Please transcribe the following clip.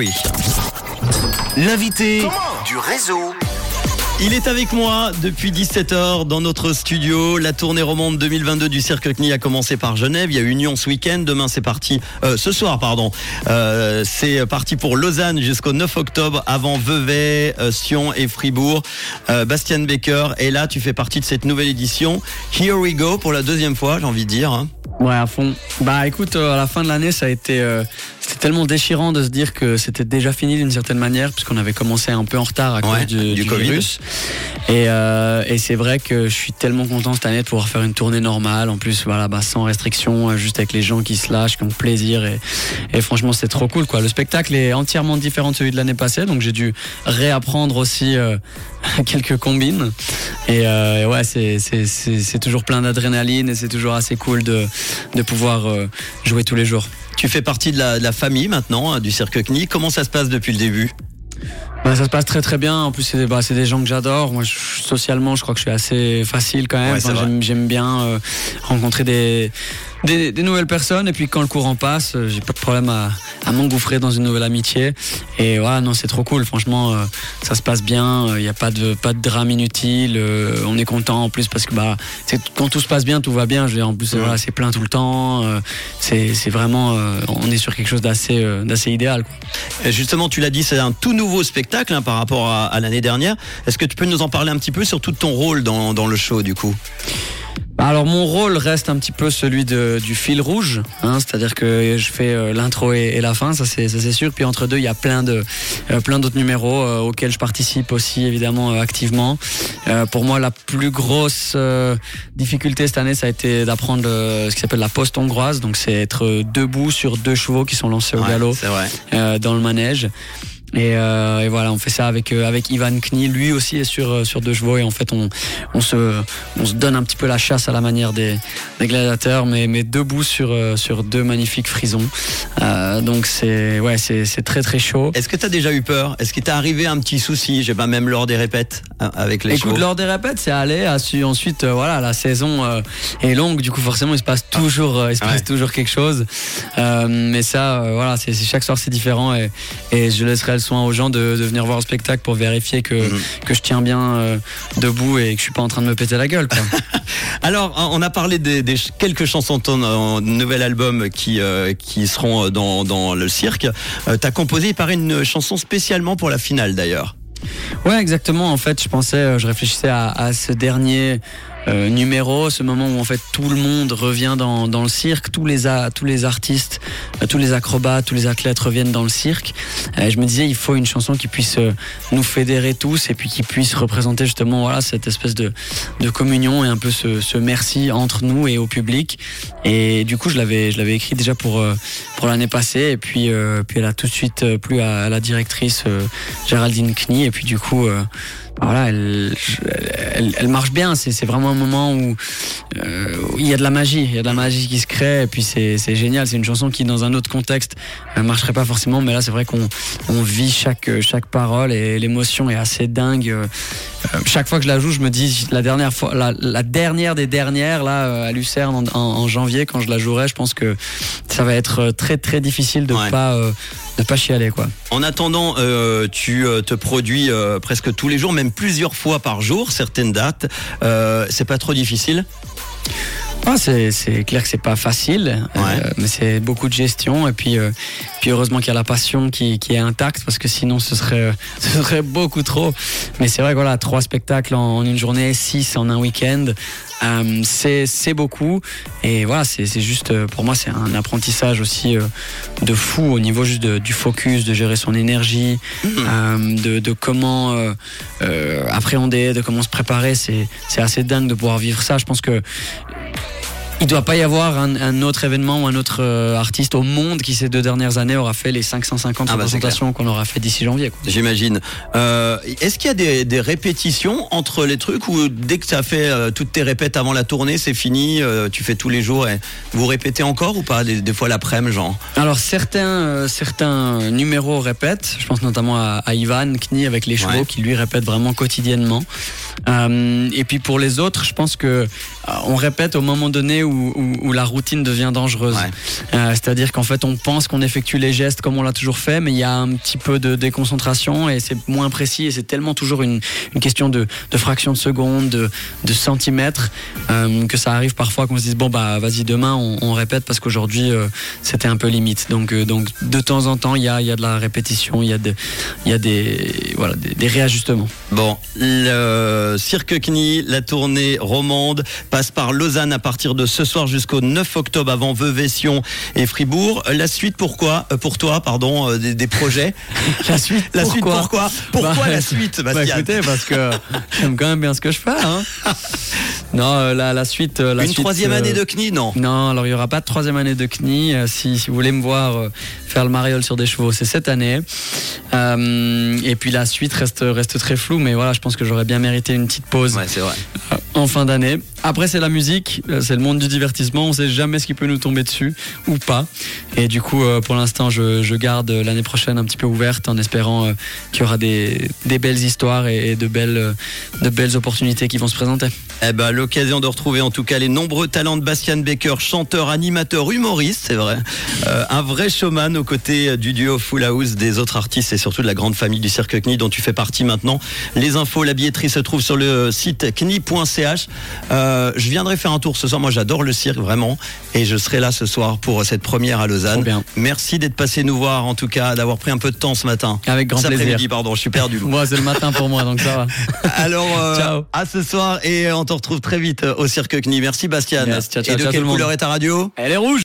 Theory. L'invité du réseau. Il est avec moi depuis 17h dans notre studio. La tournée romande 2022 du Cirque CNI a commencé par Genève. Il y a Union ce week-end. Demain, c'est parti. Euh, ce soir, pardon. Euh, c'est parti pour Lausanne jusqu'au 9 octobre avant Vevey, euh, Sion et Fribourg. Euh, Bastien Baker. Et là, tu fais partie de cette nouvelle édition. Here we go pour la deuxième fois, j'ai envie de dire. hein. Ouais, à fond. Bah écoute, euh, à la fin de l'année, ça a été euh, tellement déchirant de se dire que c'était déjà fini d'une certaine manière, puisqu'on avait commencé un peu en retard à cause Ouais, du, du du Covid. virus. Et, euh, et c'est vrai que je suis tellement content cette année de pouvoir faire une tournée normale, en plus voilà, bah, sans restriction, euh, juste avec les gens qui se lâchent, qui ont plaisir. Et, et franchement, c'est trop cool. Quoi. Le spectacle est entièrement différent de celui de l'année passée, donc j'ai dû réapprendre aussi euh, quelques combines. Et, euh, et ouais, c'est toujours plein d'adrénaline et c'est toujours assez cool de, de pouvoir euh, jouer tous les jours. Tu fais partie de la, de la famille maintenant hein, du Cirque CNI. Comment ça se passe depuis le début Bah, ça se passe très très bien. En plus, c'est bah, des gens que j'adore. Moi, je- socialement, je crois que je suis assez facile quand même. Ouais, Enfin, j'aime bien euh, rencontrer des, des, des nouvelles personnes. Et puis, quand le courant passe, euh, j'ai pas de problème à, à m'engouffrer dans une nouvelle amitié. Et voilà, non, c'est trop cool. Franchement, euh, ça se passe bien. Il n'y a pas de, pas de drame inutile. Euh, on est content en plus parce que bah, c'est- quand tout se passe bien, tout va bien. Je veux dire, en plus, Ouais. voilà, c'est plein tout le temps. Euh, c'est, c'est vraiment, euh, on est sur quelque chose d'assez, euh, d'assez idéal. Quoi. Et Justement, tu l'as dit, c'est un tout nouveau spectacle hein, par rapport à, à l'année dernière. Est-ce que tu peux nous en parler un petit peu sur tout ton rôle dans, dans le show du coup? Alors mon rôle reste un petit peu celui de, du fil rouge, hein, c'est-à-dire que je fais euh, l'intro et, et la fin, ça c'est ça, c'est sûr. Puis entre deux, il y a plein de euh, plein d'autres numéros euh, auxquels je participe aussi évidemment euh, activement. Euh, pour moi, la plus grosse difficulté cette année, ça a été d'apprendre ce qui s'appelle la poste hongroise. Donc c'est être debout sur deux chevaux qui sont lancés au Ouais, galop euh, dans le manège. Et, euh, et voilà, on fait ça avec euh, avec Ivan Knie. Lui aussi est sur euh, sur deux chevaux et en fait on on se on se donne un petit peu la chasse à la manière des, des gladiateurs, mais mais debout sur euh, sur deux magnifiques frisons. Euh, donc c'est ouais c'est c'est très très chaud. Est-ce que tu as déjà eu peur? Est-ce qu'il t'est arrivé un petit souci, j'ai pas même lors des répètes hein, avec les Écoute, chevaux lors des répètes, c'est. Assu- Ensuite, euh, voilà, la saison euh, est longue. Du coup, forcément, il se passe toujours, euh, il se passe Ouais. toujours quelque chose. Euh, mais ça, euh, voilà, c'est c'est- chaque soir c'est différent et, et je laisserai le soin aux gens de, de venir voir le spectacle pour vérifier que Mhm. que je tiens bien euh, debout et que je suis pas en train de me péter la gueule. Quoi. Alors, on a parlé des, quelques chansons de ton euh, nouvel album qui, euh, qui seront euh, dans, dans le cirque. Euh, T'as composé, il paraît, une chanson spécialement pour la finale d'ailleurs. Ouais, exactement. En fait, je pensais, je réfléchissais à, à ce dernier euh, numéro, ce moment où en fait tout le monde revient dans, dans le cirque, tous les tous les artistes, euh, tous les acrobates, tous les athlètes reviennent dans le cirque. Euh, je me disais, il faut une chanson qui puisse euh, nous fédérer tous et puis qui puisse représenter justement voilà cette espèce de, de communion et un peu ce, ce merci entre nous et au public. Et du coup, je l'avais je l'avais écrit déjà pour euh, pour l'année passée et puis puis elle a tout de suite plu à, à la directrice Géraldine Knie et puis du coup voilà elle, elle, elle marche bien. C'est c'est vraiment un moment où, euh, il y a de la magie. Il y a de la magie qui se crée. Et puis c'est c'est génial. C'est une chanson qui dans un autre contexte euh, marcherait pas forcément. Mais là c'est vrai qu'on on vit chaque chaque parole et l'émotion est assez dingue. Euh, chaque fois que je la joue je me dis la dernière fois la, la dernière des dernières là euh, à Lucerne en, en, en janvier quand je la jouerai je pense que ça va être euh, très très difficile de Ouais. pas euh, pas chialer quoi En attendant, euh, tu euh, te produis euh, presque tous les jours, même plusieurs fois par jour, certaines dates. C'est pas trop difficile? Ah, c'est, clair que c'est pas facile, euh, Ouais. mais c'est beaucoup de gestion et puis, euh, puis heureusement qu'il y a la passion qui, qui est intacte parce que sinon ce serait, ce serait beaucoup trop. Mais c'est vrai que voilà, trois spectacles en, en une journée, six en un week-end, euh, c'est, beaucoup et voilà, c'est, juste euh, pour moi c'est un apprentissage aussi euh, de fou au niveau juste de- du focus, de gérer son énergie, euh, de, de comment appréhender, de comment se préparer. C'est, c'est assez dingue de pouvoir vivre ça. Je pense que il doit pas y avoir un, un autre événement ou un autre euh, artiste au monde qui ces deux dernières années aura fait les 550 Ah bah, représentations qu'on aura fait d'ici janvier. J'imagine. Euh, Est-ce qu'il y a des, des répétitions entre les trucs ou dès que tu as fait euh, toutes tes répètes avant la tournée, c'est fini, euh, tu fais tous les jours et vous répétez encore ou pas des, des fois l'après-midi, genre? Alors certains certains numéros répètent. Je pense notamment à, à Ivan Knie avec les chevaux Ouais. qui lui répète vraiment quotidiennement. Euh, et puis pour les autres, je pense que euh, on répète au moment donné où, où- où la routine devient dangereuse. Ouais. Euh, C'est-à-dire qu'en fait, on pense qu'on effectue les gestes comme on l'a toujours fait, mais il y a un petit peu de déconcentration et c'est moins précis et c'est tellement toujours une, une question de, de fraction de seconde, de, de centimètres, que ça arrive parfois qu'on se dise bon bah vas-y demain on, on répète parce qu'aujourd'hui c'était un peu limite. Donc donc de temps en temps il y a, y a de la répétition, il y a de, il y a des voilà des, des réajustements. Bon, le Cirque Knie, la tournée romande passe par Lausanne à partir de ce soir jusqu'au 9 octobre avant Vevession et Fribourg. La suite pourquoi euh, Pour toi, pardon, euh, des, des projets. La suite La suite pourquoi Pourquoi Bah, la suite, Bah écoutez, parce que j'aime quand même bien ce que je fais. Hein. Non, euh, la, la suite. euh, La Une suite, troisième euh, année de Knie, non Non, alors il n'y aura pas de troisième année de CNI. Euh, Si, si vous voulez me voir euh, faire le mariole sur des chevaux, c'est cette année. Euh, et puis la suite reste, reste très floue, mais voilà, je pense que j'aurais bien mérité une petite pause Ouais, c'est vrai. En fin d'année. Après, c'est la musique, euh, c'est le monde du divertissement. On sait jamais ce qui peut nous tomber dessus ou pas. Et du coup, euh, pour l'instant, je, garde l'année prochaine un petit peu ouverte en espérant euh, qu'il y aura des, belles histoires et, de, belles, opportunités qui vont se présenter. Eh ben, l'occasion de retrouver en tout cas les nombreux talents de Bastian Baker, chanteur, animateur, humoriste, c'est vrai. Un vrai showman aux côtés du duo Full House, des autres artistes et surtout de la grande famille du Cirque Knie dont tu fais partie maintenant. Les infos, la billetterie se trouve sur le site Euh, je viendrai faire un tour ce soir. Moi, j'adore le cirque, vraiment. Et je serai là ce soir pour cette première à Lausanne. Bien. Merci d'être passé nous voir, en tout cas, d'avoir pris un peu de temps ce matin. Avec grand Cet plaisir. après-midi, pardon, je suis perdu. Moi, c'est le matin pour moi, donc ça va. Alors, euh, Ciao. à ce soir et on te retrouve très vite au Cirque Knie. Merci Bastien. Yes, ciao, ciao, et de quelle couleur est ta radio? Elle est rouge